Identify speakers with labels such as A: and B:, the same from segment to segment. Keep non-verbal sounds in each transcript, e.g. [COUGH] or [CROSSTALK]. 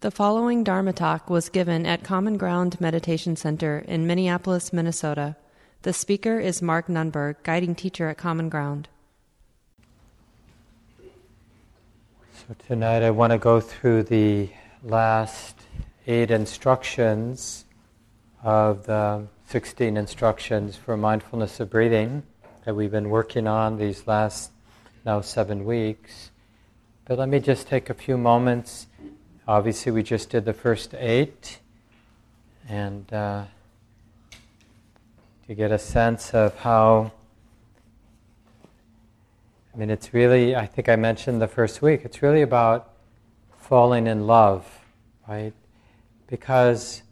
A: The following Dharma talk was given at Common Ground Meditation Center in Minneapolis, Minnesota. The speaker is Mark Nunberg, guiding teacher at Common Ground.
B: So tonight I want to go through the last eight instructions of the 16 instructions for mindfulness of breathing that we've been working on these last now seven weeks. But let me just take a few moments Obviously, we just did the first eight, and uh, to get a sense of how. I mean, it's really, I think I mentioned the first week, it's really about falling in love, right? Because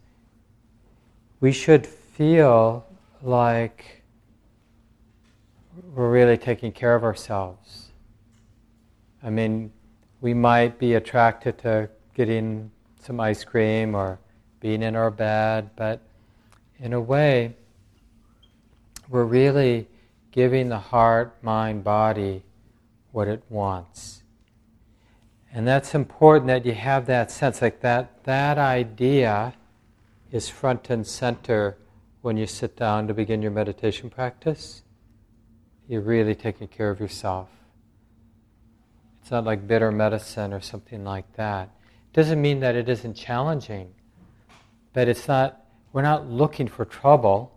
B: we should feel like we're really taking care of ourselves. I mean, we might be attracted to getting some ice cream or being in our bed, but in a way, we're really giving the heart, mind, body what it wants. And that's important that you have that sense, like that, that idea is front and center when you sit down to begin your meditation practice. You're really taking care of yourself. It's not like bitter medicine or something like that. Doesn't mean that it isn't challenging, but it's not, we're not looking for trouble,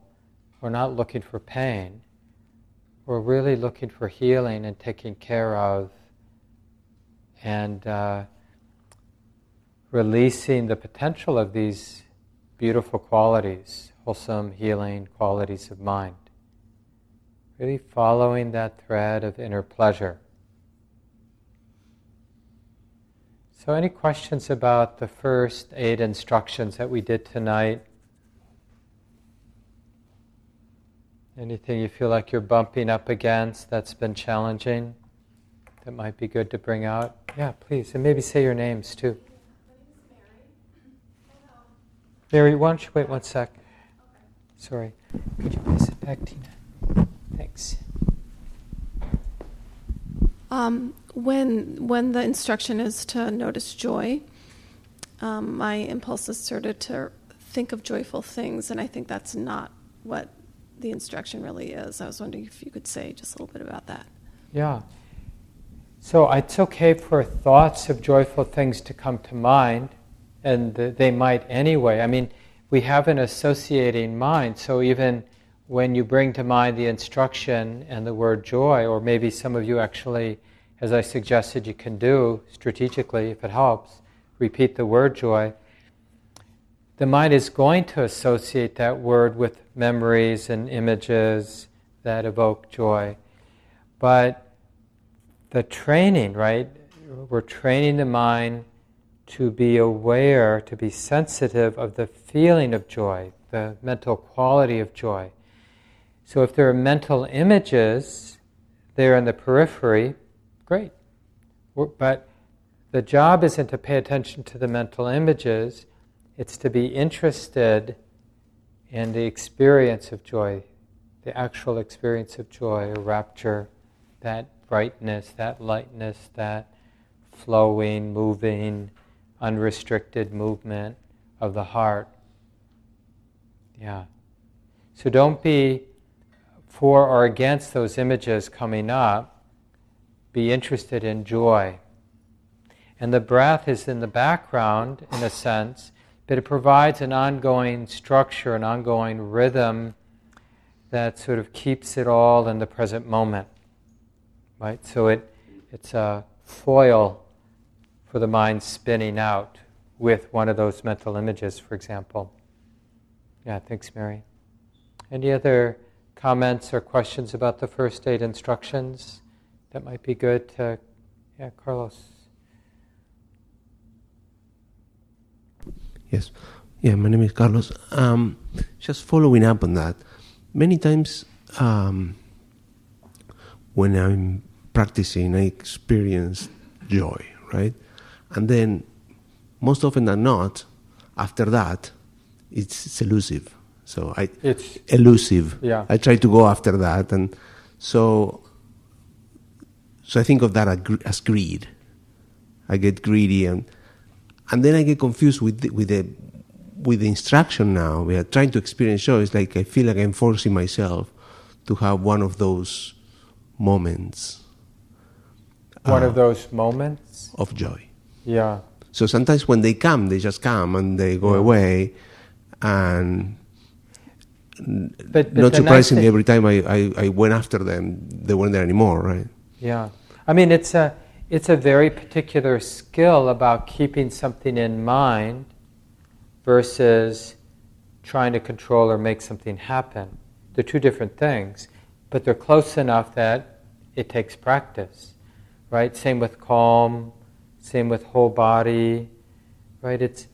B: we're not looking for pain. We're really looking for healing and taking care of and uh, releasing the potential of these beautiful qualities, wholesome, healing qualities of mind. Really following that thread of inner pleasure. So, any questions about the first eight instructions that we did tonight? Anything you feel like you're bumping up against that's been challenging that might be good to bring out? Yeah, please. And maybe say your names too. Mary, why don't you wait one sec? Sorry. Could you pass it back, Tina? Thanks.
C: Um, when when the instruction is to notice joy, um, my impulse is sort of to think of joyful things, and I think that's not what the instruction really is. I was wondering if you could say just a little bit about that.
B: Yeah. So it's okay for thoughts of joyful things to come to mind, and they might anyway. I mean, we have an associating mind, so even when you bring to mind the instruction and the word joy, or maybe some of you actually as I suggested you can do strategically if it helps, repeat the word joy, the mind is going to associate that word with memories and images that evoke joy. But the training, right? We're training the mind to be aware, to be sensitive of the feeling of joy, the mental quality of joy. So if there are mental images there in the periphery, great. But the job isn't to pay attention to the mental images, it's to be interested in the experience of joy, the actual experience of joy or rapture, that brightness, that lightness, that flowing, moving, unrestricted movement of the heart. Yeah. So don't be for or against those images coming up be interested in joy. And the breath is in the background, in a sense, but it provides an ongoing structure, an ongoing rhythm that sort of keeps it all in the present moment. Right? So it, it's a foil for the mind spinning out with one of those mental images, for example. Yeah, thanks, Mary. Any other comments or questions about the first eight instructions? that might be good to, yeah, Carlos.
D: Yes. Yeah, my name is Carlos. Um, just following up on that, many times um, when I'm practicing, I experience joy, right? And then, most often than not, after that, it's, it's elusive. So I,
B: it's
D: elusive.
B: Yeah.
D: I try to go after that, and so so I think of that as greed. I get greedy, and and then I get confused with the, with the with the instruction now. We are trying to experience joy. It's like I feel like I'm forcing myself to have one of those moments.
B: One
D: uh,
B: of those moments.
D: of joy.
B: Yeah.
D: So sometimes when they come, they just come and they go away, and
B: But, but
D: not surprisingly, every time I, I, I went after them, they weren't there anymore, right?
B: Yeah. I mean, it's a, it's a very particular skill about keeping something in mind versus trying to control or make something happen. They're two different things, but they're close enough that it takes practice, right? Same with calm, same with whole body, right? It's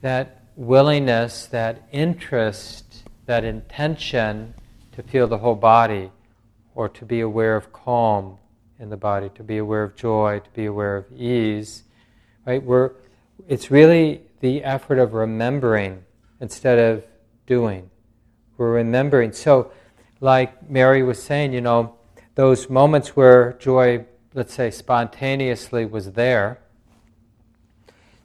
B: that willingness, that interest, that intention to feel the whole body or to be aware of calm in the body, to be aware of joy, to be aware of ease, right? We're, it's really the effort of remembering instead of doing. We're remembering. So, like Mary was saying, you know, those moments where joy, let's say, spontaneously was there.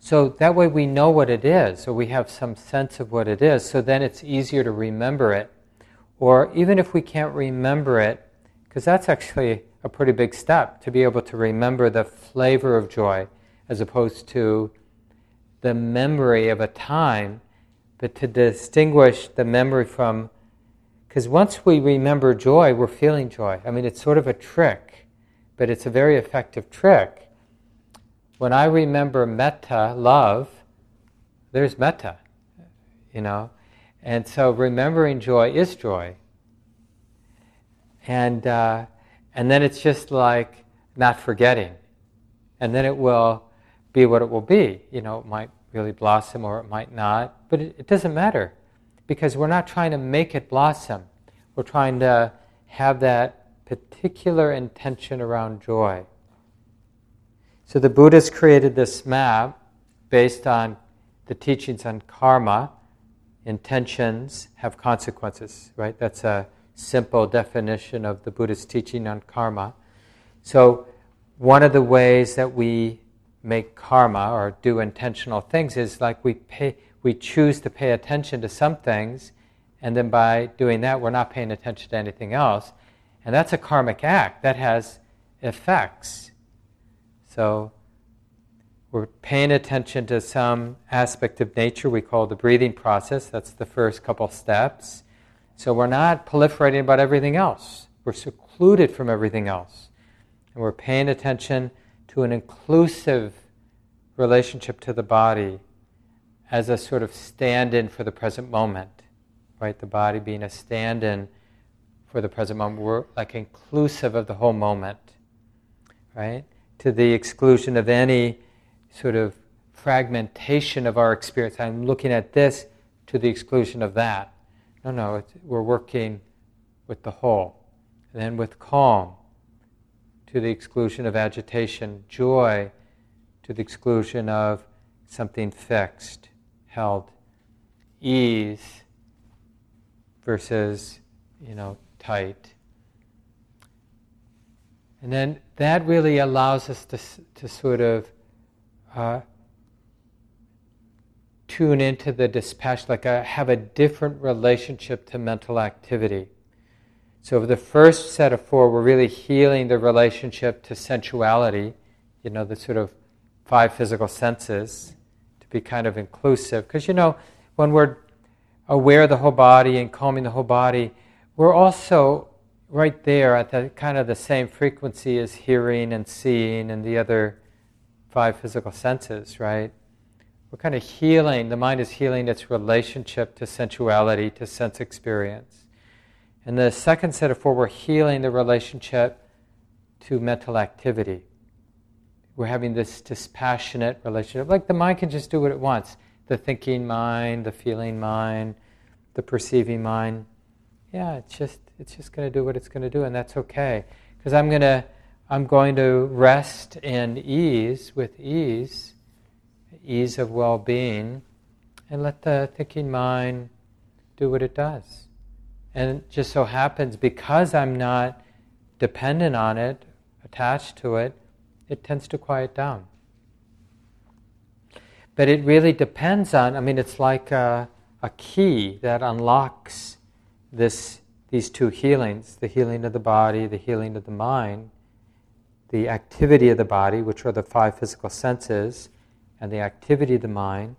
B: So that way we know what it is, or we have some sense of what it is, so then it's easier to remember it. Or even if we can't remember it, because that's actually a pretty big step to be able to remember the flavor of joy as opposed to the memory of a time, but to distinguish the memory from. Because once we remember joy, we're feeling joy. I mean, it's sort of a trick, but it's a very effective trick. When I remember metta, love, there's metta, you know. And so remembering joy is joy. And, uh, and then it's just like not forgetting. And then it will be what it will be. You know, it might really blossom or it might not, but it, it doesn't matter because we're not trying to make it blossom. We're trying to have that particular intention around joy. So the Buddhists created this map based on the teachings on karma. Intentions have consequences, right? That's a simple definition of the Buddhist teaching on karma. So, one of the ways that we make karma or do intentional things is like we pay, we choose to pay attention to some things, and then by doing that, we're not paying attention to anything else, and that's a karmic act that has effects. So, we're paying attention to some aspect of nature we call the breathing process. That's the first couple steps. So we're not proliferating about everything else. We're secluded from everything else. And we're paying attention to an inclusive relationship to the body as a sort of stand in for the present moment. Right? The body being a stand in for the present moment. We're like inclusive of the whole moment. Right? To the exclusion of any sort of fragmentation of our experience. I'm looking at this to the exclusion of that. No, no, we're working with the whole. And then with calm, to the exclusion of agitation, joy, to the exclusion of something fixed, held, ease versus, you know, tight. And then that really allows us to, to sort of uh, tune into the dispassion, like a, have a different relationship to mental activity. So, the first set of four, we're really healing the relationship to sensuality, you know, the sort of five physical senses, to be kind of inclusive. Because, you know, when we're aware of the whole body and calming the whole body, we're also right there at the kind of the same frequency as hearing and seeing and the other five physical senses, right? We're kind of healing, the mind is healing its relationship to sensuality, to sense experience. And the second set of four, we're healing the relationship to mental activity. We're having this dispassionate relationship. Like the mind can just do what it wants the thinking mind, the feeling mind, the perceiving mind. Yeah, it's just, it's just going to do what it's going to do, and that's okay. Because I'm going to I'm going to rest in ease, with ease, ease of well being, and let the thinking mind do what it does. And it just so happens, because I'm not dependent on it, attached to it, it tends to quiet down. but it really depends on, I mean, it's like a, a key that unlocks this, these two healings the healing of the body, the healing of the mind, the activity of the body, which are the five physical senses, and the activity of the mind.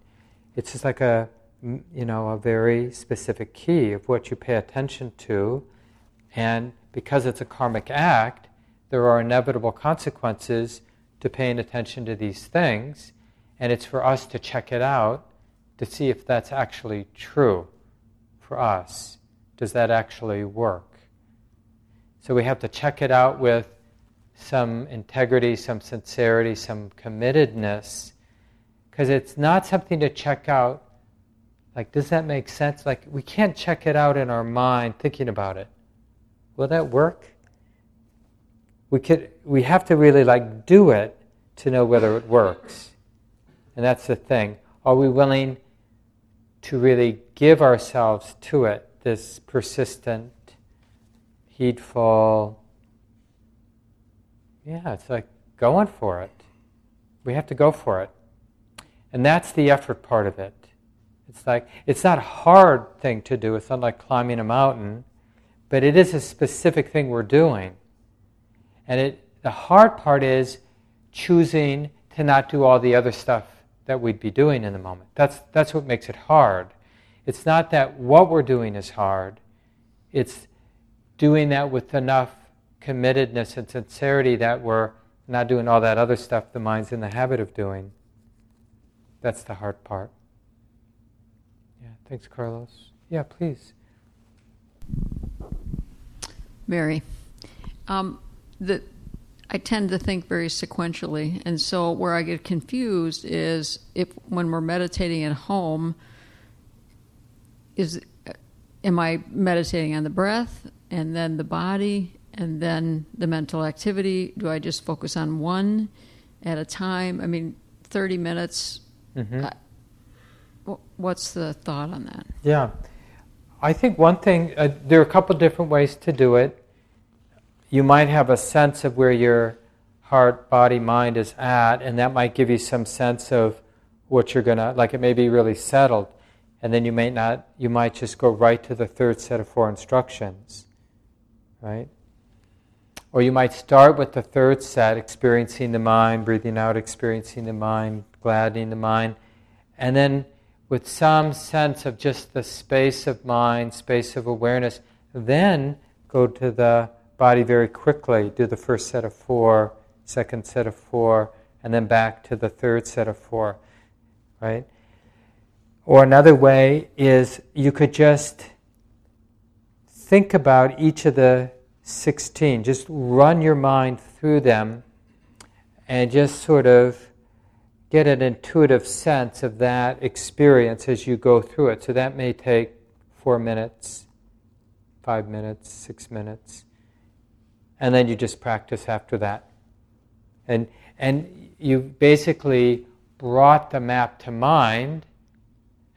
B: It's just like a, you know, a very specific key of what you pay attention to. And because it's a karmic act, there are inevitable consequences to paying attention to these things. And it's for us to check it out to see if that's actually true for us. Does that actually work? So we have to check it out with some integrity, some sincerity, some committedness, because it's not something to check out. Like, does that make sense? Like, we can't check it out in our mind thinking about it. Will that work? We could. We have to really like do it to know whether it works, and that's the thing. Are we willing to really give ourselves to it? This persistent, heedful, yeah, it's like going for it. We have to go for it. And that's the effort part of it. It's like, it's not a hard thing to do. It's not like climbing a mountain, but it is a specific thing we're doing. And it, the hard part is choosing to not do all the other stuff that we'd be doing in the moment. That's, that's what makes it hard. It's not that what we're doing is hard, it's doing that with enough committedness and sincerity that we're not doing all that other stuff the mind's in the habit of doing. That's the hard part. Yeah, thanks, Carlos. Yeah, please.
E: Mary, um, the, I tend to think very sequentially, and so where I get confused is if when we're meditating at home, is am I meditating on the breath and then the body and then the mental activity? Do I just focus on one at a time? I mean, 30 minutes. Mm-hmm. Uh, what's the thought on that?
B: Yeah. I think one thing, uh, there are a couple different ways to do it. You might have a sense of where your heart, body, mind is at, and that might give you some sense of what you're going to, like it may be really settled. And then you may not, you might just go right to the third set of four instructions, right? Or you might start with the third set, experiencing the mind, breathing out, experiencing the mind, gladdening the mind, and then with some sense of just the space of mind, space of awareness, then go to the body very quickly. Do the first set of four, second set of four, and then back to the third set of four, right? Or another way is you could just think about each of the 16. Just run your mind through them and just sort of get an intuitive sense of that experience as you go through it. So that may take four minutes, five minutes, six minutes. And then you just practice after that. And, and you basically brought the map to mind,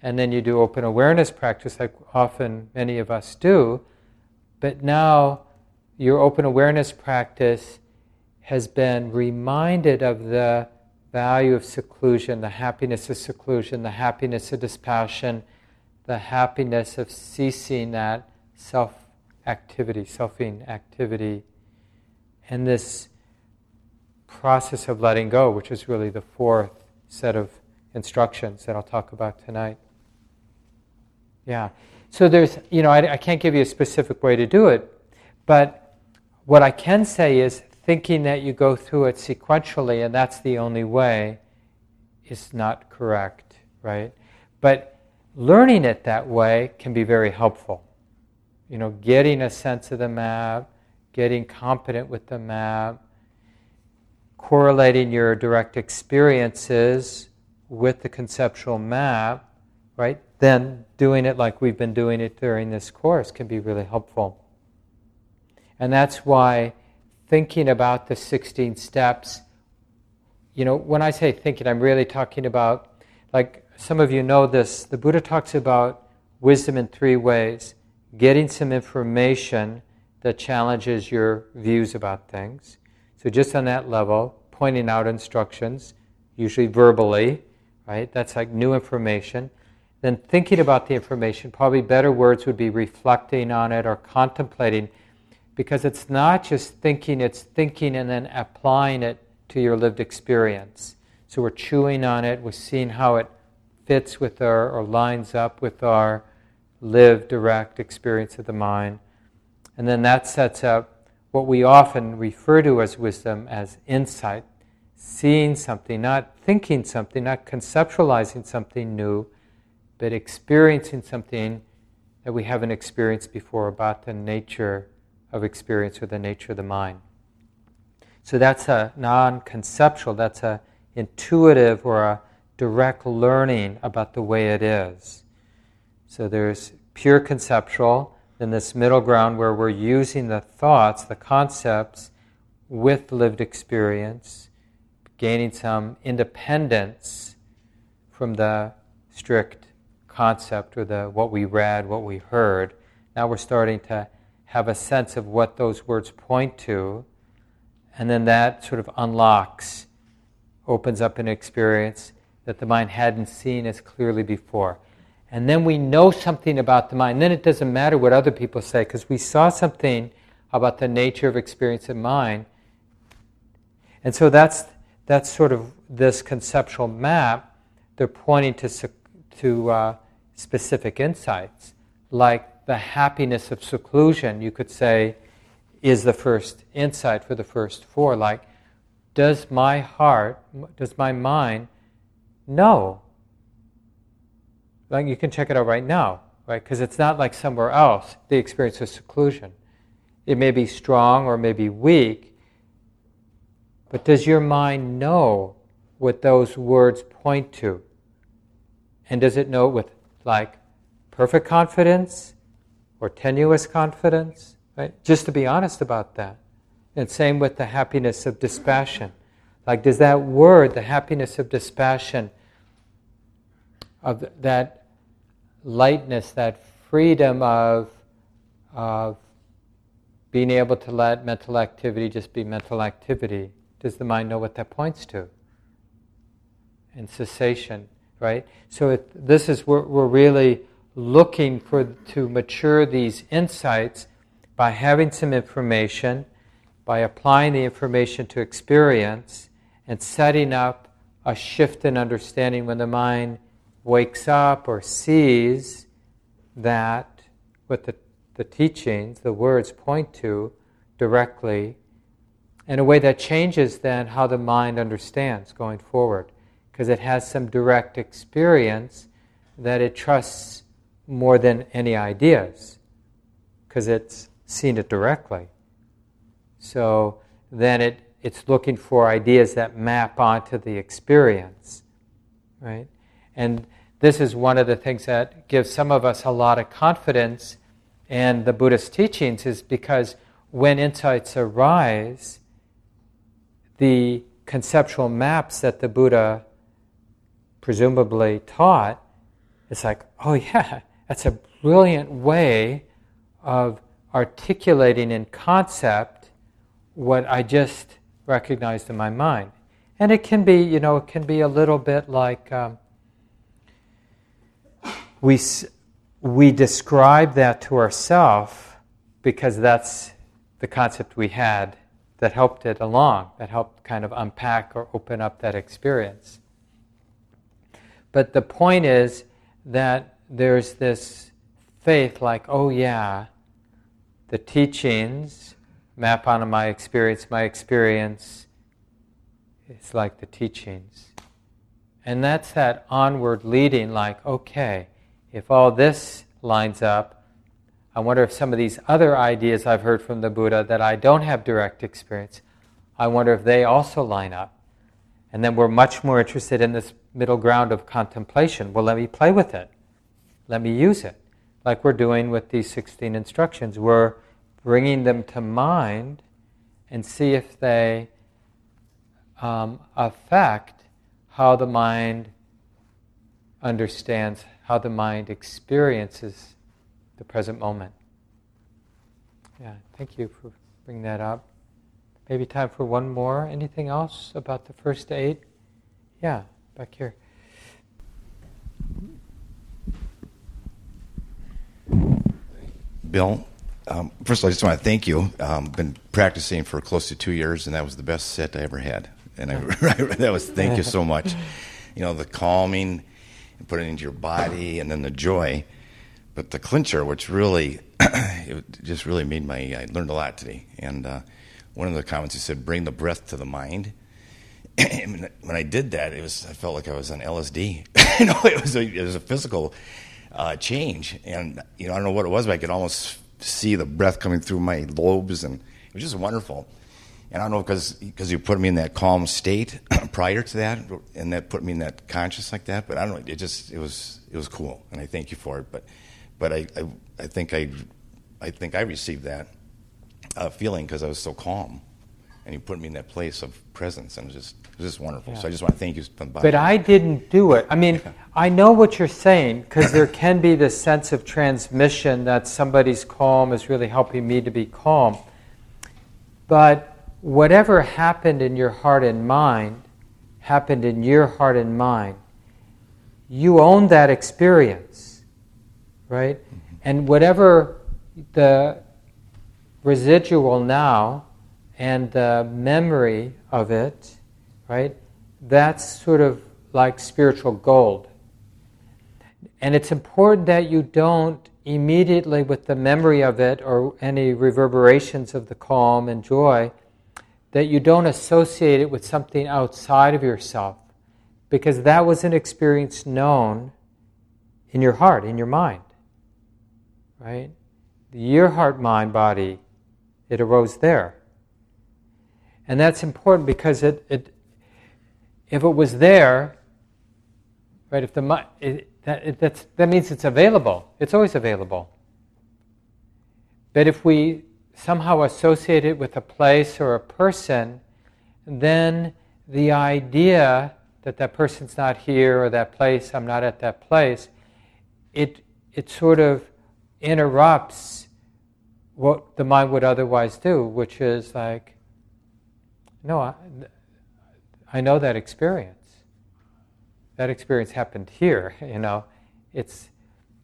B: and then you do open awareness practice, like often many of us do. But now your open awareness practice has been reminded of the value of seclusion, the happiness of seclusion, the happiness of dispassion, the happiness of ceasing that self activity, selfing activity, and this process of letting go, which is really the fourth set of instructions that I'll talk about tonight. Yeah. So there's, you know, I, I can't give you a specific way to do it, but what I can say is thinking that you go through it sequentially and that's the only way is not correct, right? But learning it that way can be very helpful. You know, getting a sense of the map, getting competent with the map, correlating your direct experiences with the conceptual map, right? Then doing it like we've been doing it during this course can be really helpful. And that's why thinking about the 16 steps, you know, when I say thinking, I'm really talking about, like some of you know this, the Buddha talks about wisdom in three ways getting some information that challenges your views about things. So, just on that level, pointing out instructions, usually verbally, right? That's like new information. Then thinking about the information, probably better words would be reflecting on it or contemplating, because it's not just thinking, it's thinking and then applying it to your lived experience. So we're chewing on it, we're seeing how it fits with our, or lines up with our lived direct experience of the mind. And then that sets up what we often refer to as wisdom as insight, seeing something, not thinking something, not conceptualizing something new, but experiencing something that we haven't experienced before about the nature of experience or the nature of the mind. So that's a non conceptual, that's a intuitive or a direct learning about the way it is. So there's pure conceptual, then this middle ground where we're using the thoughts, the concepts, with lived experience, gaining some independence from the strict concept or the what we read, what we heard. Now we're starting to have a sense of what those words point to, and then that sort of unlocks, opens up an experience that the mind hadn't seen as clearly before. And then we know something about the mind. Then it doesn't matter what other people say because we saw something about the nature of experience in mind. And so that's, that's sort of this conceptual map. They're pointing to, to uh, specific insights, like the happiness of seclusion, you could say, is the first insight for the first four. Like, does my heart, does my mind know? Like, you can check it out right now, right? Because it's not like somewhere else, the experience of seclusion. It may be strong or may be weak, but does your mind know what those words point to? And does it know it with like perfect confidence or tenuous confidence? Right? Just to be honest about that. And same with the happiness of dispassion. Like, does that word, the happiness of dispassion, of that lightness, that freedom of, of being able to let mental activity just be mental activity, does the mind know what that points to? And cessation, right? So it, this is where we're really looking for to mature these insights by having some information, by applying the information to experience, and setting up a shift in understanding when the mind wakes up or sees that what the, the teachings, the words point to directly, in a way that changes then how the mind understands going forward, because it has some direct experience that it trusts more than any ideas, because it's seen it directly. So then it, it's looking for ideas that map onto the experience, right? And this is one of the things that gives some of us a lot of confidence in the Buddhist teachings, is because when insights arise, the conceptual maps that the Buddha presumably taught, it's like, oh yeah, that's a brilliant way of articulating in concept what I just recognized in my mind. And it can be, you know, it can be a little bit like um, we, we describe that to ourselves because that's the concept we had that helped it along, that helped kind of unpack or open up that experience. But the point is that there's this faith like, oh yeah, the teachings map onto my experience. My experience is like the teachings. And that's that onward leading, like, okay, if all this lines up, I wonder if some of these other ideas I've heard from the Buddha that I don't have direct experience, I wonder if they also line up. And then we're much more interested in this middle ground of contemplation. Well, let me play with it. Let me use it like we're doing with these 16 instructions. We're bringing them to mind and see if they um, affect how the mind understands, how the mind experiences the present moment. Yeah, thank you for bringing that up. Maybe time for one more. Anything else about the first eight? Yeah, back here.
F: Bill, um, first of all, I just want to thank you. Um, been practicing for close to two years, and that was the best set I ever had. And I, [LAUGHS] that was thank you so much. [LAUGHS] You know, the calming and putting it into your body, and then the joy. But the clincher, which really, [CLEARS THROAT] it just really made my. I learned a lot today, and uh, one of the comments he said, "Bring the breath to the mind." [CLEARS THROAT] and when I did that, it was I felt like I was on LSD. [LAUGHS] you know, it was a, it was a physical uh, change, and you know I don't know what it was, but I could almost see the breath coming through my lobes, and it was just wonderful. And I don't know because because you put me in that calm state [CLEARS THROAT] prior to that, and that put me in that conscious like that. But I don't know. It just it was it was cool, and I thank you for it. But but I I, I think I I think I received that uh, feeling because I was so calm, and you put me in that place of presence, and it was just it was just wonderful. Yeah. So I just want to thank you from the.
B: But I didn't do it. I mean, [LAUGHS] I know what you're saying because there can be this sense of transmission that somebody's calm is really helping me to be calm. But whatever happened in your heart and mind happened in your heart and mind. You own that experience, right? Mm-hmm. And whatever the residual now and the memory of it, right? That's sort of like spiritual gold. And it's important that you don't immediately, with the memory of it or any reverberations of the calm and joy, that you don't associate it with something outside of yourself because that was an experience known in your heart, in your mind. Right? Your heart, mind, body, it arose there. And that's important because it, it if it was there, right, if the it, that, it, that means it's available. It's always available. But if we somehow associate it with a place or a person, then the idea that that person's not here or that place, I'm not at that place, it, it sort of interrupts what the mind would otherwise do, which is like, no, I, I know that experience. That experience happened here, [LAUGHS] you know. It's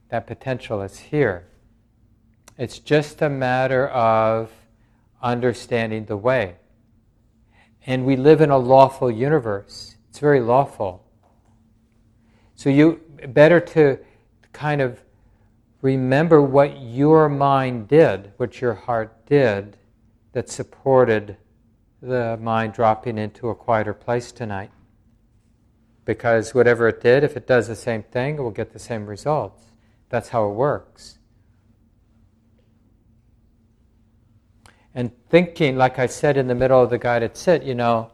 B: that potential is here. It's just a matter of understanding the way. And we live in a lawful universe. It's very lawful. So you better to kind of remember what your mind did, what your heart did that supported the mind dropping into a quieter place tonight. Because whatever it did, if it does the same thing, it will get the same results. That's how it works. And thinking, like I said in the middle of the guided sit, you know,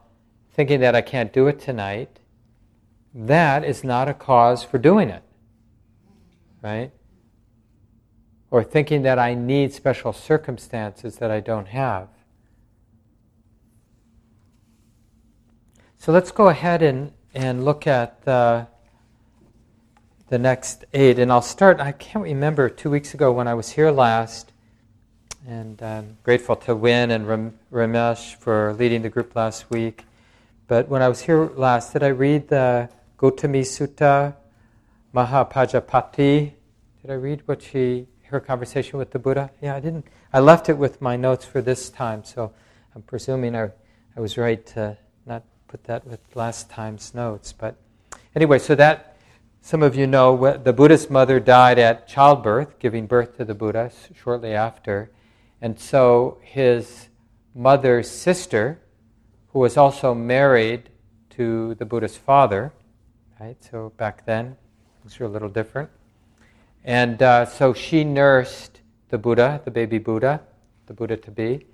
B: thinking that I can't do it tonight, that is not a cause for doing it. Right? Or thinking that I need special circumstances that I don't have. So let's go ahead and, and look at the, the next eight. And I'll start, I can't remember, two weeks ago when I was here last, and I'm grateful to Win and Ramesh for leading the group last week. But when I was here last, did I read the Gautami Sutta Mahapajapati? Did I read what she, her conversation with the Buddha? Yeah, I didn't. I left it with my notes for this time, so I'm presuming I, I was right to not put that with last time's notes. But anyway, so that some of you know the Buddha's mother died at childbirth, giving birth to the Buddha shortly after. And so his mother's sister, who was also married to the Buddha's father, right? So back then, things were a little different. And uh, so she nursed the Buddha, the baby Buddha, the Buddha to be,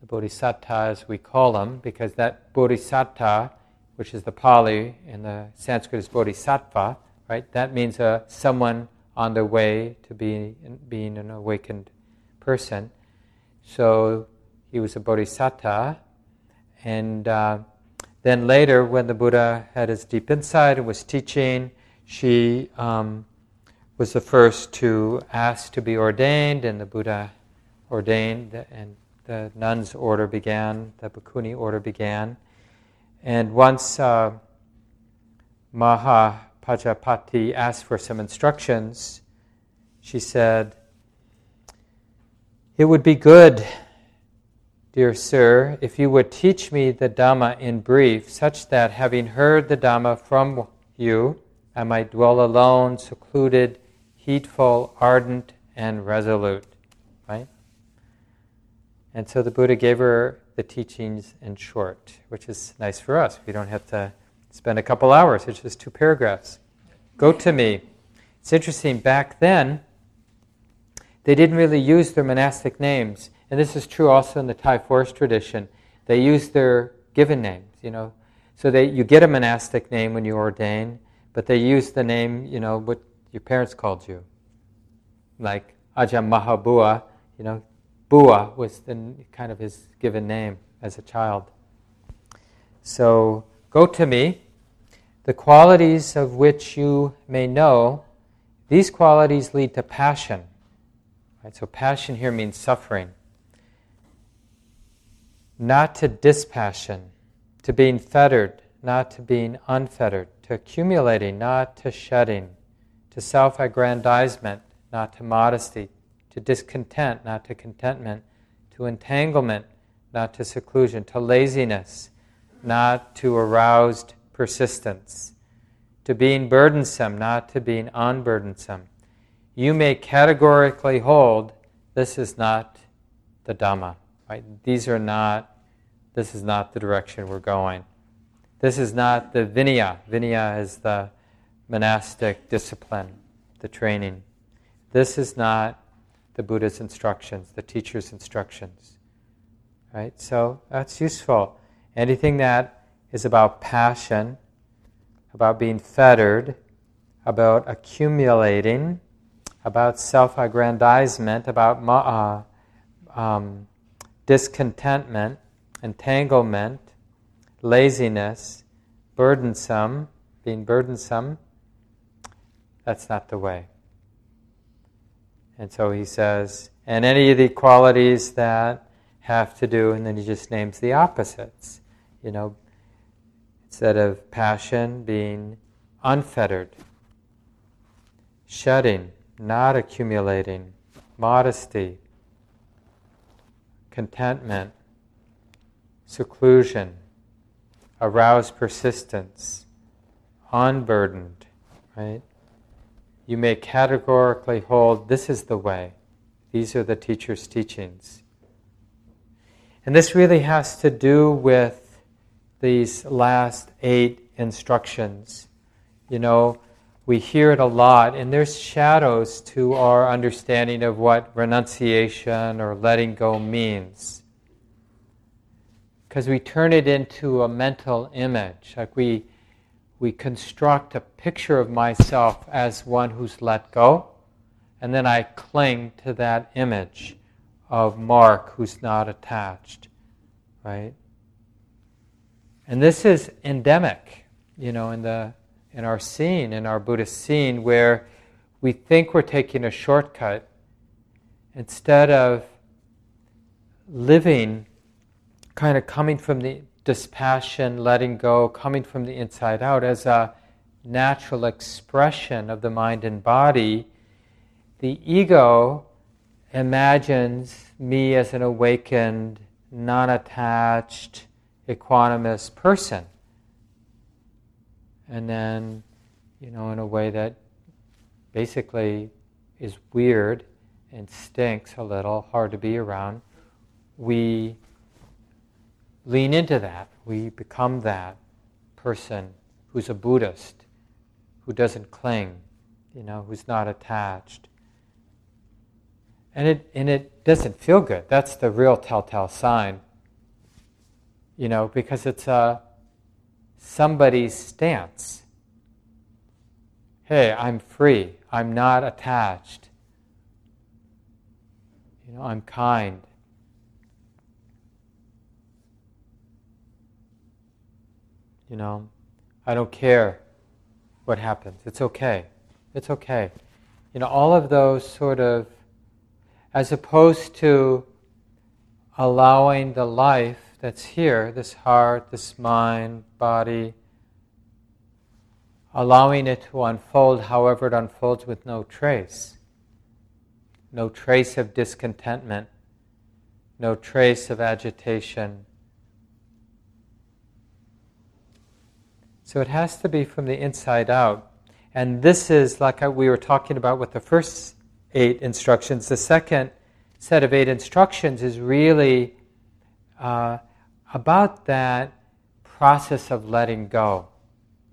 B: the Bodhisattva as we call him, because that Bodhisatta, which is the Pali and the Sanskrit is Bodhisattva, right? That means uh, someone on their way to be, being an awakened person. So he was a bodhisattva. And uh, then later, when the Buddha had his deep insight and was teaching, she um, was the first to ask to be ordained, and the Buddha ordained, and the nuns' order began, the Bhikkhuni order began. And once uh, Mahapajapati asked for some instructions, she said, It would be good, dear sir, if you would teach me the Dhamma in brief, such that having heard the Dhamma from you, I might dwell alone, secluded, heedful, ardent, and resolute. Right? And so the Buddha gave her the teachings in short, which is nice for us. We don't have to spend a couple hours, it's just two paragraphs. Gotami. It's interesting, back then, they didn't really use their monastic names. And this is true also in the Thai forest tradition. They use their given names, you know. So they, you get a monastic name when you ordain, but they use the name, you know, what your parents called you. Like Ajahn Mahabua, you know, Bua was the, kind of his given name as a child. So Gotami, the qualities of which you may know, these qualities lead to passion. Right? So passion here means suffering. Not to dispassion, to being fettered, not to being unfettered, to accumulating, not to shedding, to self aggrandizement, not to modesty, to discontent, not to contentment, to entanglement, not to seclusion, to laziness, not to aroused persistence, to being burdensome, not to being unburdensome. You may categorically hold this is not the Dhamma. Right? These are not, this is not the direction we're going. This is not the Vinaya. Vinaya is the monastic discipline, the training. This is not the Buddha's instructions, the teacher's instructions. Right? So that's useful. Anything that is about passion, about being fettered, about accumulating, about self aggrandizement, about uh, um, discontentment, entanglement, laziness, burdensome, being burdensome, that's not the way. And so he says, and any of the qualities that have to do, and then he just names the opposites. You know, instead of passion being unfettered, shedding, not accumulating, modesty, contentment, seclusion, aroused persistence, unburdened, right? You may categorically hold this is the way. These are the teacher's teachings. And this really has to do with these last eight instructions. You know, we hear it a lot, and there's shadows to our understanding of what renunciation or letting go means. Because we turn it into a mental image, like we, we construct a picture of myself as one who's let go, and then I cling to that image of Mark who's not attached, right? And this is endemic, you know, in the in our scene, in our Buddhist scene, where we think we're taking a shortcut instead of living kind of coming from the dispassion, letting go, coming from the inside out as a natural expression of the mind and body, the ego imagines me as an awakened, non attached, equanimous person. And then, you know, in a way that basically is weird and stinks a little, hard to be around, we lean into that. We become that person who's a Buddhist, who doesn't cling, you know, who's not attached. And it, and it doesn't feel good. That's the real telltale sign, you know, because it's a, somebody's stance. Hey, I'm free. I'm not attached. You know, I'm kind. You know, I don't care what happens. It's okay. It's okay. You know, all of those sort of, as opposed to allowing the life that's here, this heart, this mind, body, allowing it to unfold however it unfolds with no trace. No trace of discontentment, no trace of agitation. So it has to be from the inside out. And this is like we were talking about with the first eight instructions. The second set of eight instructions is really uh, about that process of letting go,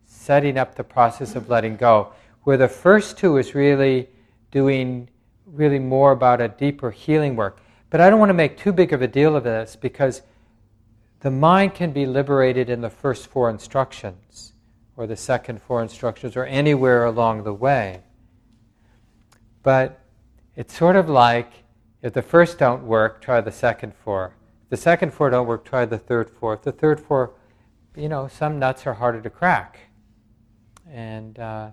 B: setting up the process of letting go. Where the first two is really doing really more about a deeper healing work. But I don't want to make too big of a deal of this because the mind can be liberated in the first four instructions or the second four instructions or anywhere along the way. But it's sort of like if the first don't work, try the second four. If the second four don't work, try the third four. If the third four, you know, some nuts are harder to crack. And uh,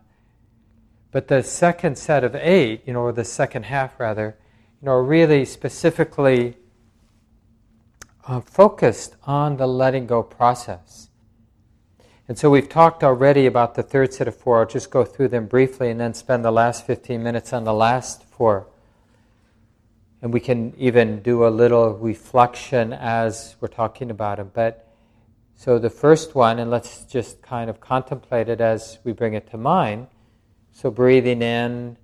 B: but the second set of eight, you know, or the second half rather, you know, are really specifically uh, focused on the letting go process. And so we've talked already about the third set of four. I'll just go through them briefly and then spend the last 15 minutes on the last four. And we can even do a little reflection as we're talking about them. But so the first one, and let's just kind of contemplate it as we bring it to mind so, breathing in,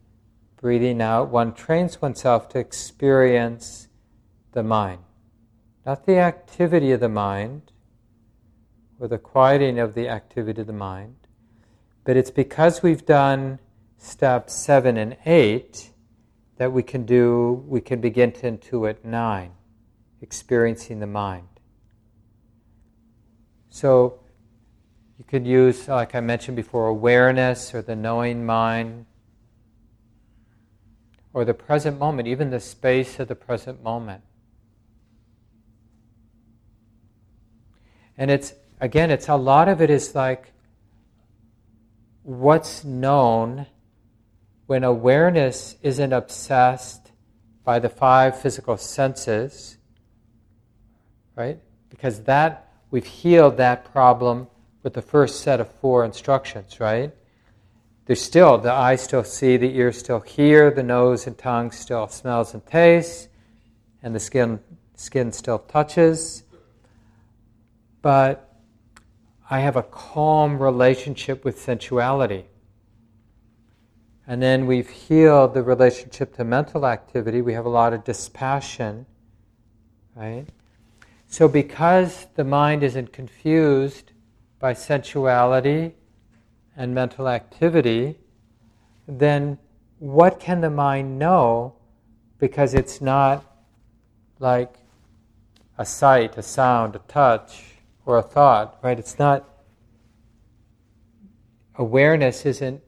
B: breathing out, one trains oneself to experience the mind. Not the activity of the mind or the quieting of the activity of the mind, but it's because we've done steps seven and eight that we can do, we can begin to intuit nine, experiencing the mind. So, you could use, like I mentioned before, awareness or the knowing mind or the present moment, even the space of the present moment. And it's, again, it's a lot of it is like what's known when awareness isn't obsessed by the five physical senses, right? Because that, we've healed that problem with the first set of four instructions, right? There's still, the eyes still see, the ears still hear, the nose and tongue still smells and tastes, and the skin, skin still touches. But I have a calm relationship with sensuality. And then we've healed the relationship to mental activity. We have a lot of dispassion, right? So, because the mind isn't confused by sensuality and mental activity, then what can the mind know because it's not like a sight, a sound, a touch, or a thought, right? It's not, awareness isn't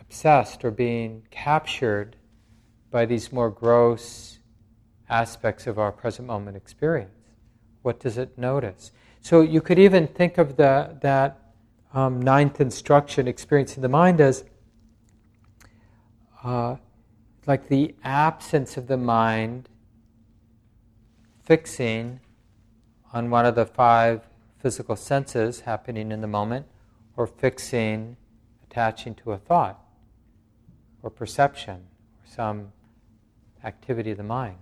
B: obsessed or being captured by these more gross aspects of our present moment experience. What does it notice? So you could even think of the, that um, ninth instruction, experiencing the mind, as uh, like the absence of the mind fixing on one of the five physical senses happening in the moment, or fixing, attaching to a thought, or perception, or some activity of the mind.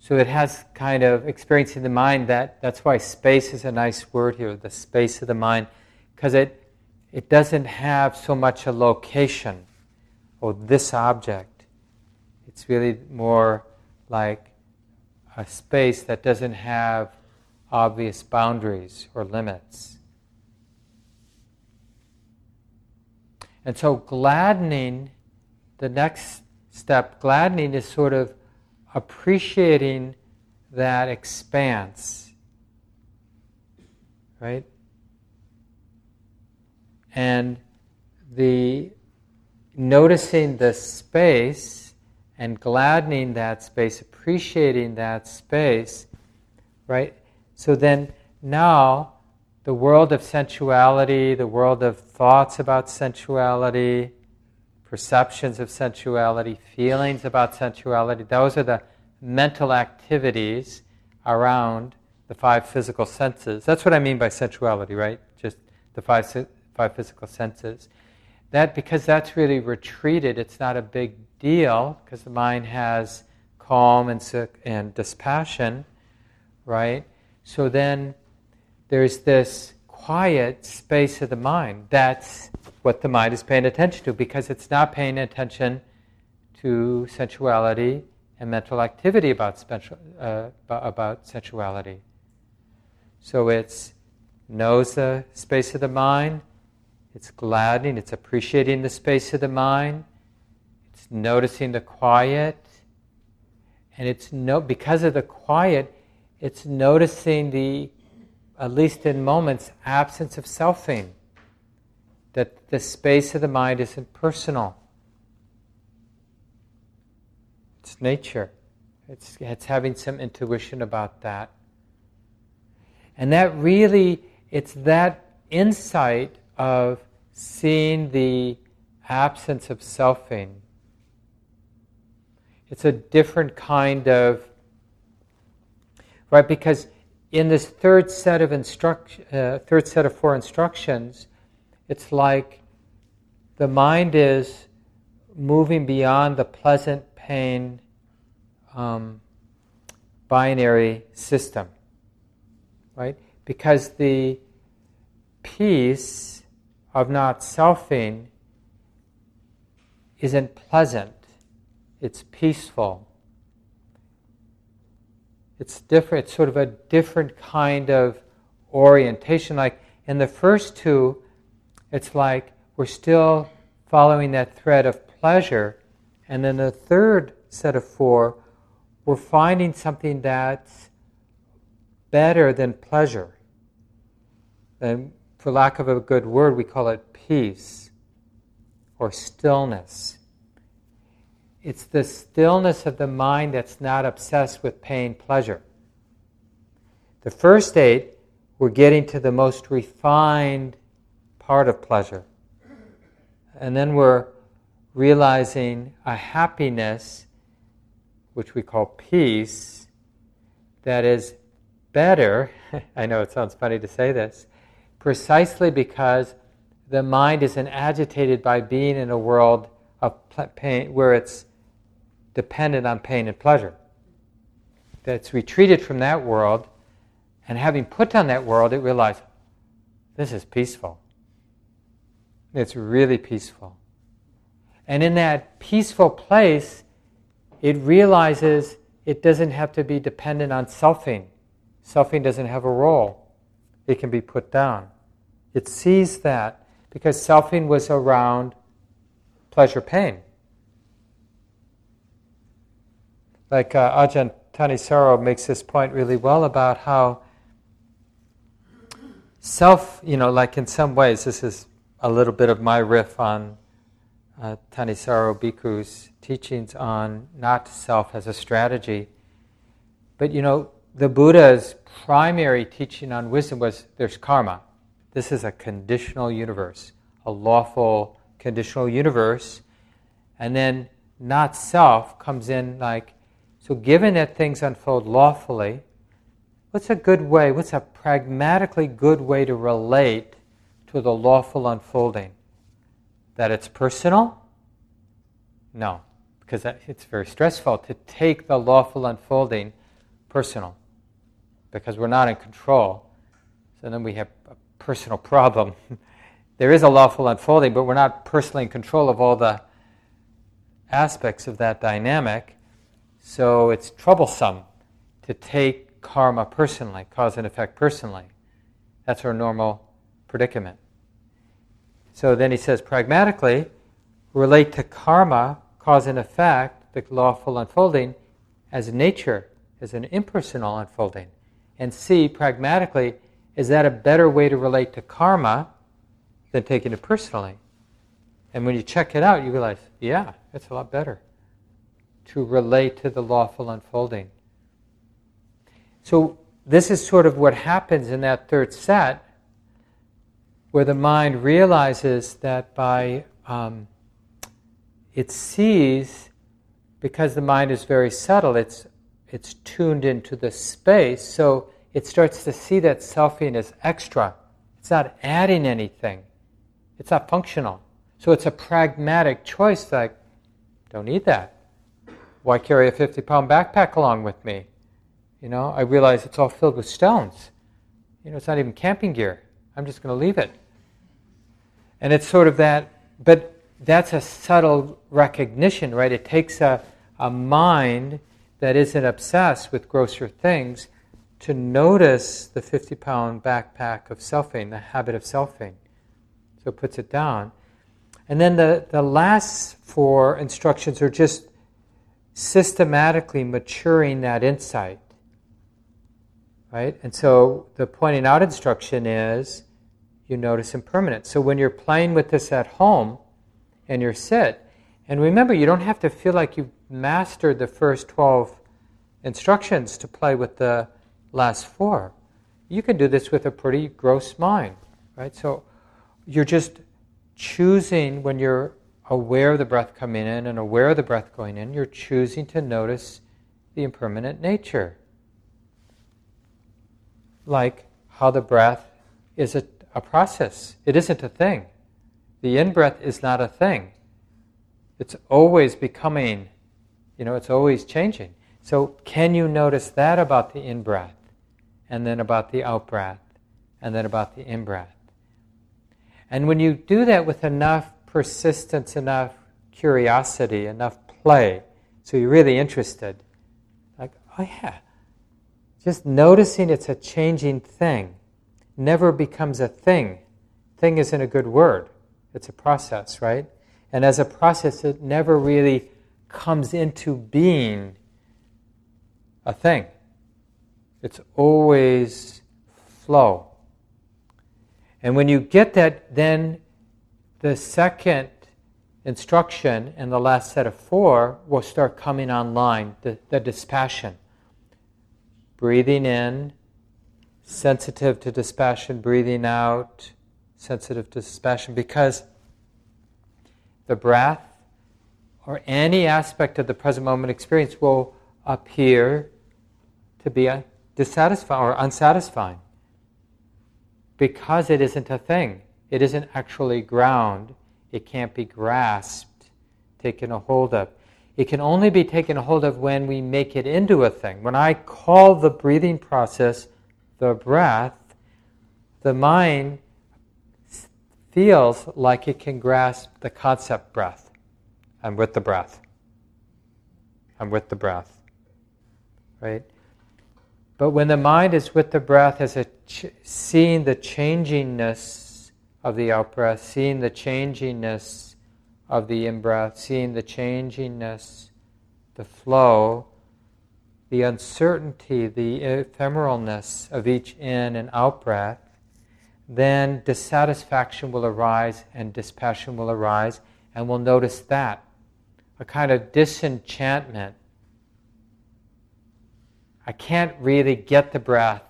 B: So it has kind of experiencing the mind that that's why space is a nice word here, the space of the mind, because it it doesn't have so much a location or this object. It's really more like a space that doesn't have obvious boundaries or limits. And so gladdening, the next step, gladdening is sort of appreciating that expanse, right? And the noticing the space and gladdening that space, appreciating that space, right? So then now the world of sensuality, the world of thoughts about sensuality, perceptions of sensuality, feelings about sensuality. Those are the mental activities around the five physical senses. That's what I mean by sensuality, right? Just the five, five physical senses. That because that's really retreated, it's not a big deal because the mind has calm and, and dispassion, right? So then there's this quiet space of the mind. That's what the mind is paying attention to because it's not paying attention to sensuality and mental activity about, special, uh, about sensuality. So it's knows the space of the mind, it's gladdening, it's appreciating the space of the mind, it's noticing the quiet, and it's no because of the quiet, it's noticing the, at least in moments, absence of selfing. That the space of the mind isn't personal. It's nature. It's, it's having some intuition about that. And that really, it's that insight of seeing the absence of selfing. It's a different kind of, right? Because in this third set of uh, third set of four instructions, it's like the mind is moving beyond the pleasant pain um, binary system, right? Because the peace of not selfing isn't pleasant, it's peaceful. It's different, it's sort of a different kind of orientation. Like in the first two, it's like we're still following that thread of pleasure. And then the third set of four, we're finding something that's better than pleasure. And for lack of a good word, we call it peace or stillness. It's the stillness of the mind that's not obsessed with pain, pleasure. The first eight, we're getting to the most refined part of pleasure. And then we're realizing a happiness which we call peace, that is better. [LAUGHS] I know it sounds funny to say this, precisely because the mind isn't agitated by being in a world of pain where it's dependent on pain and pleasure. That's retreated from that world, and having put down that world, it realized this is peaceful. It's really peaceful. And in that peaceful place, it realizes it doesn't have to be dependent on selfing. Selfing doesn't have a role, it can be put down. It sees that because selfing was around pleasure pain. Like uh, Ajahn Thanissaro makes this point really well about how self, you know, like in some ways, this is a little bit of my riff on uh, Thanissaro Bhikkhu's teachings on not self as a strategy. But you know, the Buddha's primary teaching on wisdom was there's karma. This is a conditional universe, a lawful conditional universe. And then not self comes in like, so given that things unfold lawfully, what's a good way, what's a pragmatically good way to relate to the lawful unfolding? That it's personal? No, because it's very stressful to take the lawful unfolding personal, because we're not in control. So then we have a personal problem. [LAUGHS] there is a lawful unfolding, but we're not personally in control of all the aspects of that dynamic. So it's troublesome to take karma personally, cause and effect personally. That's our normal predicament. So then he says, pragmatically, relate to karma, cause and effect, the lawful unfolding, as nature, as an impersonal unfolding. And see, pragmatically, is that a better way to relate to karma than taking it personally? And when you check it out, you realize, yeah, it's a lot better to relate to the lawful unfolding. So, this is sort of what happens in that third set where the mind realizes that by um, it sees, because the mind is very subtle, it's, it's tuned into the space, so it starts to see that selfing as extra. It's not adding anything, it's not functional. So it's a pragmatic choice like, don't need that. Why carry a 50 pound backpack along with me? You know, I realize it's all filled with stones. You know, it's not even camping gear. I'm just going to leave it. And it's sort of that, but that's a subtle recognition, right? It takes a, a mind that isn't obsessed with grosser things to notice the 50 pound backpack of selfing, the habit of selfing. So it puts it down. And then the, the last four instructions are just systematically maturing that insight. Right? And so the pointing out instruction is you notice impermanence. So when you're playing with this at home and you're sit, and remember, you don't have to feel like you've mastered the first 12 instructions to play with the last four. You can do this with a pretty gross mind, right? So you're just choosing when you're aware of the breath coming in and aware of the breath going in, you're choosing to notice the impermanent nature. Like how the breath is a, a process, it isn't a thing. The in breath is not a thing. It's always becoming, you know, it's always changing. So, can you notice that about the in breath, and then about the out breath, and then about the in breath? And when you do that with enough persistence, enough curiosity, enough play, so you're really interested, like, oh yeah, just noticing it's a changing thing never becomes a thing. Thing isn't a good word, it's a process, right? And as a process, it never really comes into being a thing. It's always flow. And when you get that, then the second instruction in the last set of four will start coming online the, the dispassion. Breathing in, sensitive to dispassion, breathing out, sensitive to dispassion, because the breath, or any aspect of the present moment experience will appear to be dissatisfying or unsatisfying because it isn't a thing. It isn't actually ground. It can't be grasped, taken a hold of. It can only be taken a hold of when we make it into a thing. When I call the breathing process the breath, the mind feels like it can grasp the concept breath. I'm with the breath. I'm with the breath. Right? But when the mind is with the breath, as a ch- seeing the changingness of the out breath, seeing the changingness of the in breath, seeing the changingness, the flow, the uncertainty, the ephemeralness of each in and out breath, then dissatisfaction will arise and dispassion will arise, and we'll notice that a kind of disenchantment. I can't really get the breath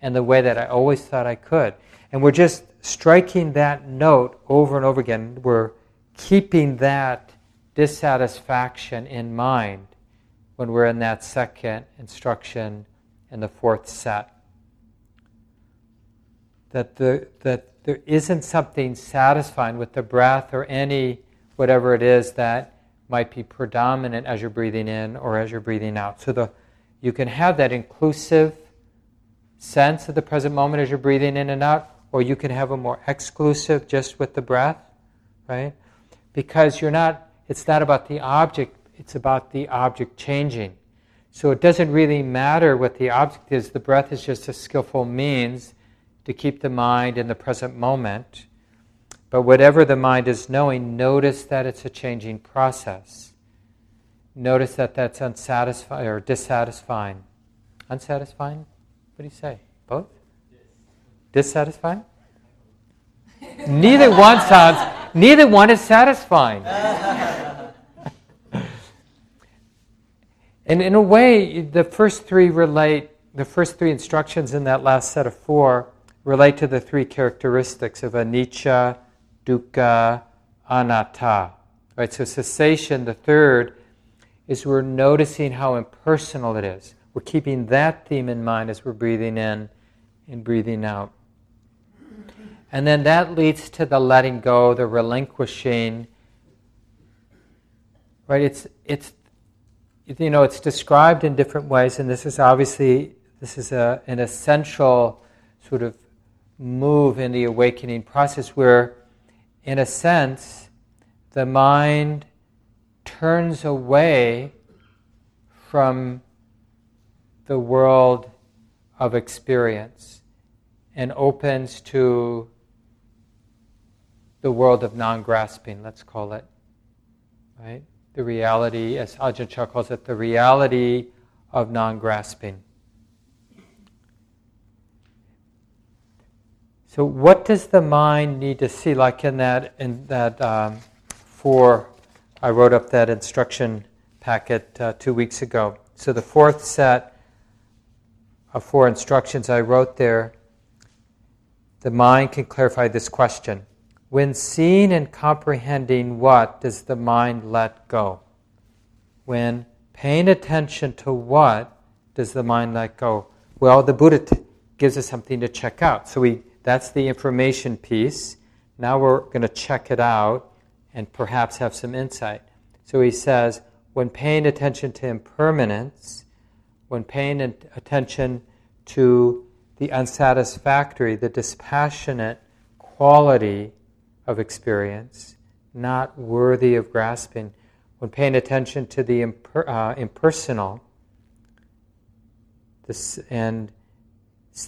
B: in the way that I always thought I could. And we're just striking that note over and over again. We're keeping that dissatisfaction in mind when we're in that second instruction in the fourth set that, the, that there isn't something satisfying with the breath or any whatever it is that might be predominant as you're breathing in or as you're breathing out. So the, you can have that inclusive sense of the present moment as you're breathing in and out, or you can have a more exclusive just with the breath, right? Because you're not, it's not about the object, it's about the object changing. So it doesn't really matter what the object is, the breath is just a skillful means to keep the mind in the present moment. But whatever the mind is knowing, notice that it's a changing process. Notice that that's unsatisfying or dissatisfying. Unsatisfying? What do you say? Both? Dissatisfying? neither one sounds, neither one is satisfying. and in a way, the first three relate, the first three instructions in that last set of four relate to the three characteristics of anicca, dukkha, anatta. Right? So cessation, the third, is we're noticing how impersonal it is. We're keeping that theme in mind as we're breathing in and breathing out. And then that leads to the letting go, the relinquishing. Right? It's it's you know, it's described in different ways, and this is obviously this is a, an essential sort of move in the awakening process where, in a sense, the mind turns away from the world of experience and opens to the world of non grasping, let's call it. Right? The reality, as Ajahn Chah calls it, the reality of non grasping. So, what does the mind need to see? Like in that, in that um, four, I wrote up that instruction packet uh, two weeks ago. So, the fourth set of four instructions I wrote there, the mind can clarify this question When seeing and comprehending what does the mind let go? When paying attention to what does the mind let go? Well, the Buddha t- gives us something to check out. So we that's the information piece. Now we're going to check it out and perhaps have some insight. So he says, when paying attention to impermanence, when paying attention to the unsatisfactory, the dispassionate quality of experience, not worthy of grasping, when paying attention to the imper, uh, impersonal, this, and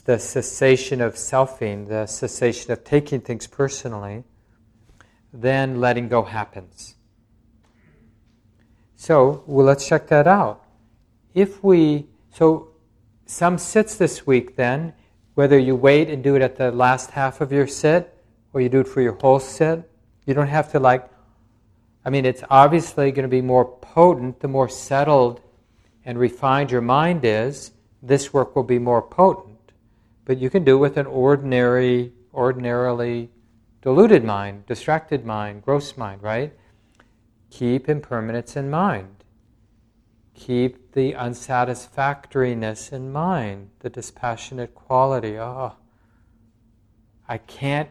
B: the cessation of selfing, the cessation of taking things personally, then letting go happens. So, well, let's check that out. If we, so some sits this week then, whether you wait and do it at the last half of your sit or you do it for your whole set. you don't have to like, I mean, it's obviously going to be more potent the more settled and refined your mind is, this work will be more potent. But you can do it with an ordinary, ordinarily deluded mind, distracted mind, gross mind, right? Keep impermanence in mind. Keep the unsatisfactoriness in mind, the dispassionate quality. Oh, I can't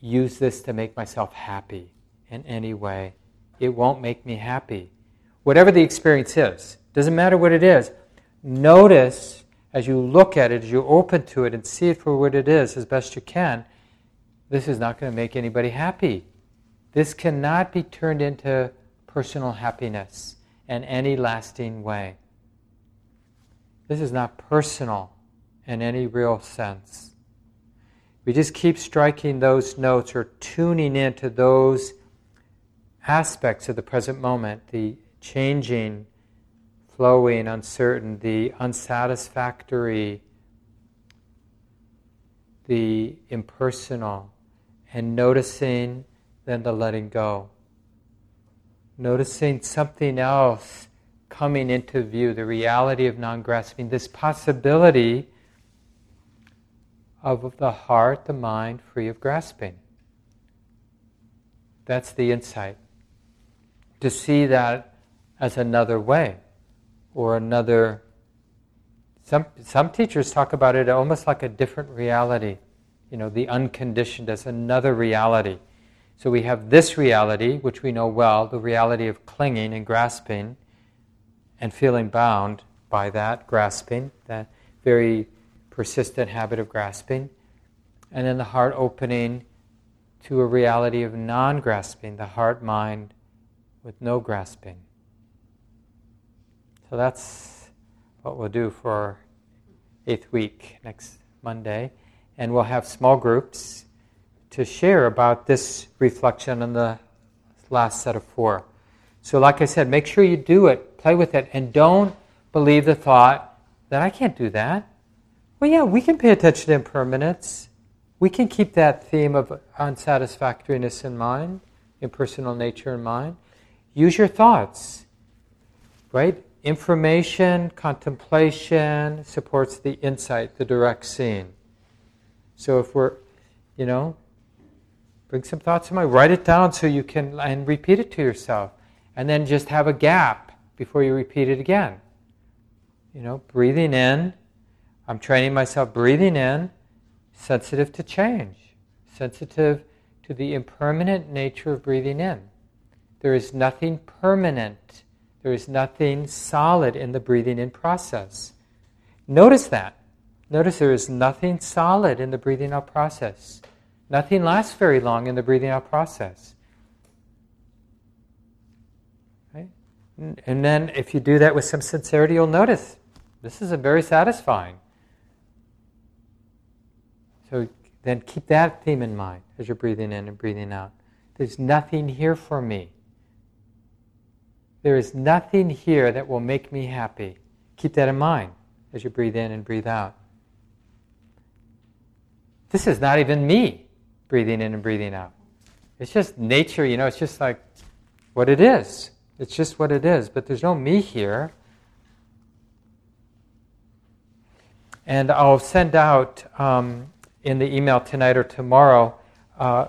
B: use this to make myself happy in any way. It won't make me happy. Whatever the experience is, doesn't matter what it is, notice as you look at it, as you open to it and see it for what it is as best you can, this is not going to make anybody happy. This cannot be turned into personal happiness in any lasting way. This is not personal in any real sense. We just keep striking those notes or tuning into those aspects of the present moment, the changing flowing, uncertain, the unsatisfactory, the impersonal, and noticing then the letting go. Noticing something else coming into view, the reality of non grasping, this possibility of the heart, the mind free of grasping. That's the insight. To see that as another way or another. Some, some teachers talk about it almost like a different reality, you know, the unconditioned as another reality. So we have this reality, which we know well, the reality of clinging and grasping and feeling bound by that grasping, that very persistent habit of grasping. And then the heart opening to a reality of non grasping, the heart mind with no grasping. So that's what we'll do for eighth week next Monday. And we'll have small groups to share about this reflection on the last set of four. So, like I said, make sure you do it, play with it, and don't believe the thought that I can't do that. Well, yeah, we can pay attention to impermanence. We can keep that theme of unsatisfactoriness in mind, impersonal nature in mind. Use your thoughts, right? Information, contemplation supports the insight, the direct seeing. So if we're, you know, bring some thoughts to mind, write it down so you can, and repeat it to yourself. And then just have a gap before you repeat it again. You know, breathing in, I'm training myself breathing in, sensitive to change, sensitive to the impermanent nature of breathing in. There is nothing permanent There is nothing solid in the breathing in process. Notice that. Notice there is nothing solid in the breathing out process. Nothing lasts very long in the breathing out process. Right? And then if you do that with some sincerity, you'll notice this is a very satisfying. So then keep that theme in mind as you're breathing in and breathing out. There's nothing here for me. There is nothing here that will make me happy. Keep that in mind as you breathe in and breathe out. This is not even me breathing in and breathing out. It's just nature, you know, it's just like what it is. It's just what it is, but there's no me here. And I'll send out um, in the email tonight or tomorrow uh,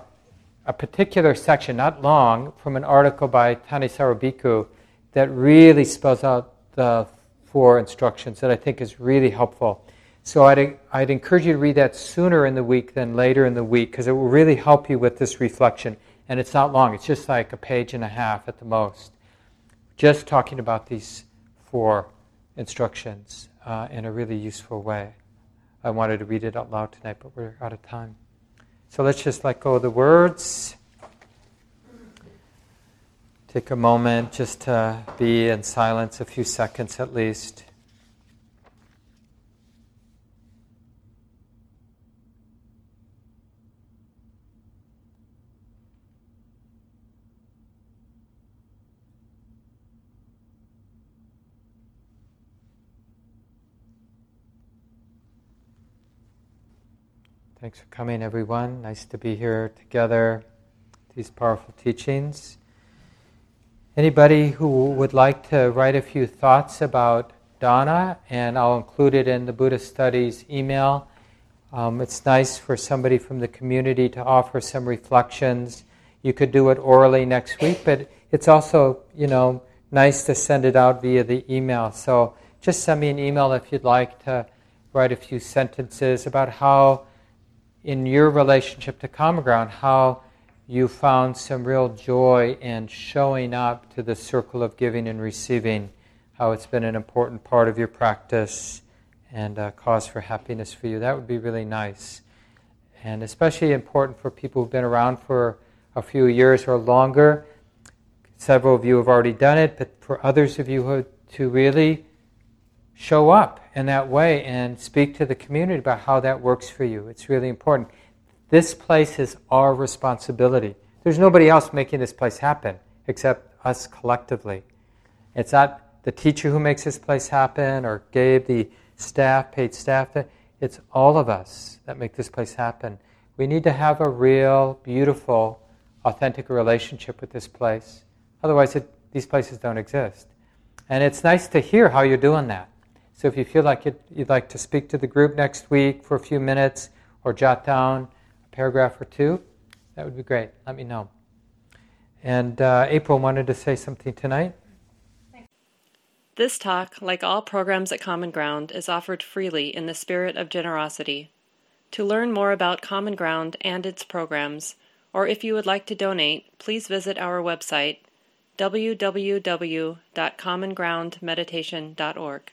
B: a particular section, not long, from an article by Thanissaro Bhikkhu that really spells out the four instructions that I think is really helpful. So I'd, I'd encourage you to read that sooner in the week than later in the week because it will really help you with this reflection. And it's not long, it's just like a page and a half at the most. Just talking about these four instructions uh, in a really useful way. I wanted to read it out loud tonight, but we're out of time. So let's just let go of the words. Take a moment just to be in silence, a few seconds at least. Thanks for coming, everyone. Nice to be here together. These powerful teachings. Anybody who would like to write a few thoughts about dana, and I'll include it in the Buddhist Studies email. Um, it's nice for somebody from the community to offer some reflections. You could do it orally next week, but it's also, you know, nice to send it out via the email. So just send me an email if you'd like to write a few sentences about how in your relationship to common ground, how you found some real joy in showing up to the circle of giving and receiving, how it's been an important part of your practice and a cause for happiness for you. That would be really nice. And especially important for people who've been around for a few years or longer. Several of you have already done it, but for others of you who, to really show up in that way and speak to the community about how that works for you. It's really important. This place is our responsibility. There's nobody else making this place happen except us collectively. It's not the teacher who makes this place happen or Gabe, the staff, paid staff. It's all of us that make this place happen. We need to have a real, beautiful, authentic relationship with this place. Otherwise, it, these places don't exist. And it's nice to hear how you're doing that. So if you feel like it, you'd like to speak to the group next week for a few minutes or jot down a paragraph or two, that would be great. Let me know. And uh, April wanted to say something tonight.
A: This talk, like all programs at Common Ground, is offered freely in the spirit of generosity. To learn more about Common Ground and its programs, or if you would like to donate, please visit our website www.commongroundmeditation.org.